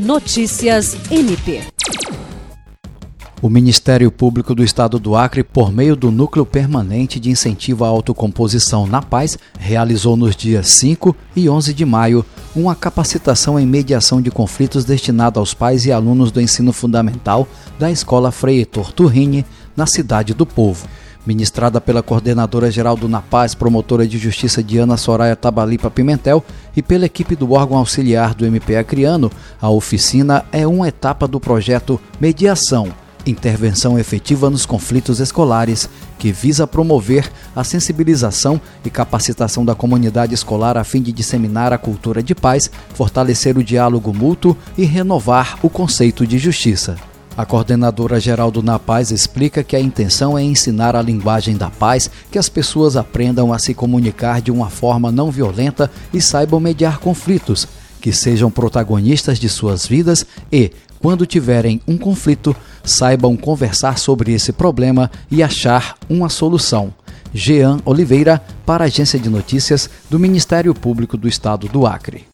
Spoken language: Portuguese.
Notícias MP. O Ministério Público do Estado do Acre, por meio do Núcleo Permanente de Incentivo à Autocomposição na Paz, realizou nos dias 5 e 11 de maio uma capacitação em mediação de conflitos destinada aos pais e alunos do ensino fundamental da Escola Frei Heitor na cidade do Povo. Ministrada pela coordenadora geral do NAPAZ, promotora de justiça Diana Soraya Tabalipa Pimentel, e pela equipe do órgão auxiliar do MP Acreano, a oficina é uma etapa do projeto Mediação intervenção efetiva nos conflitos escolares, que visa promover a sensibilização e capacitação da comunidade escolar a fim de disseminar a cultura de paz, fortalecer o diálogo mútuo e renovar o conceito de justiça. A coordenadora geral do NAPAZ explica que a intenção é ensinar a linguagem da paz, que as pessoas aprendam a se comunicar de uma forma não violenta e saibam mediar conflitos, que sejam protagonistas de suas vidas e, quando tiverem um conflito, saibam conversar sobre esse problema e achar uma solução. Jean Oliveira, para a Agência de Notícias do Ministério Público do Estado do Acre.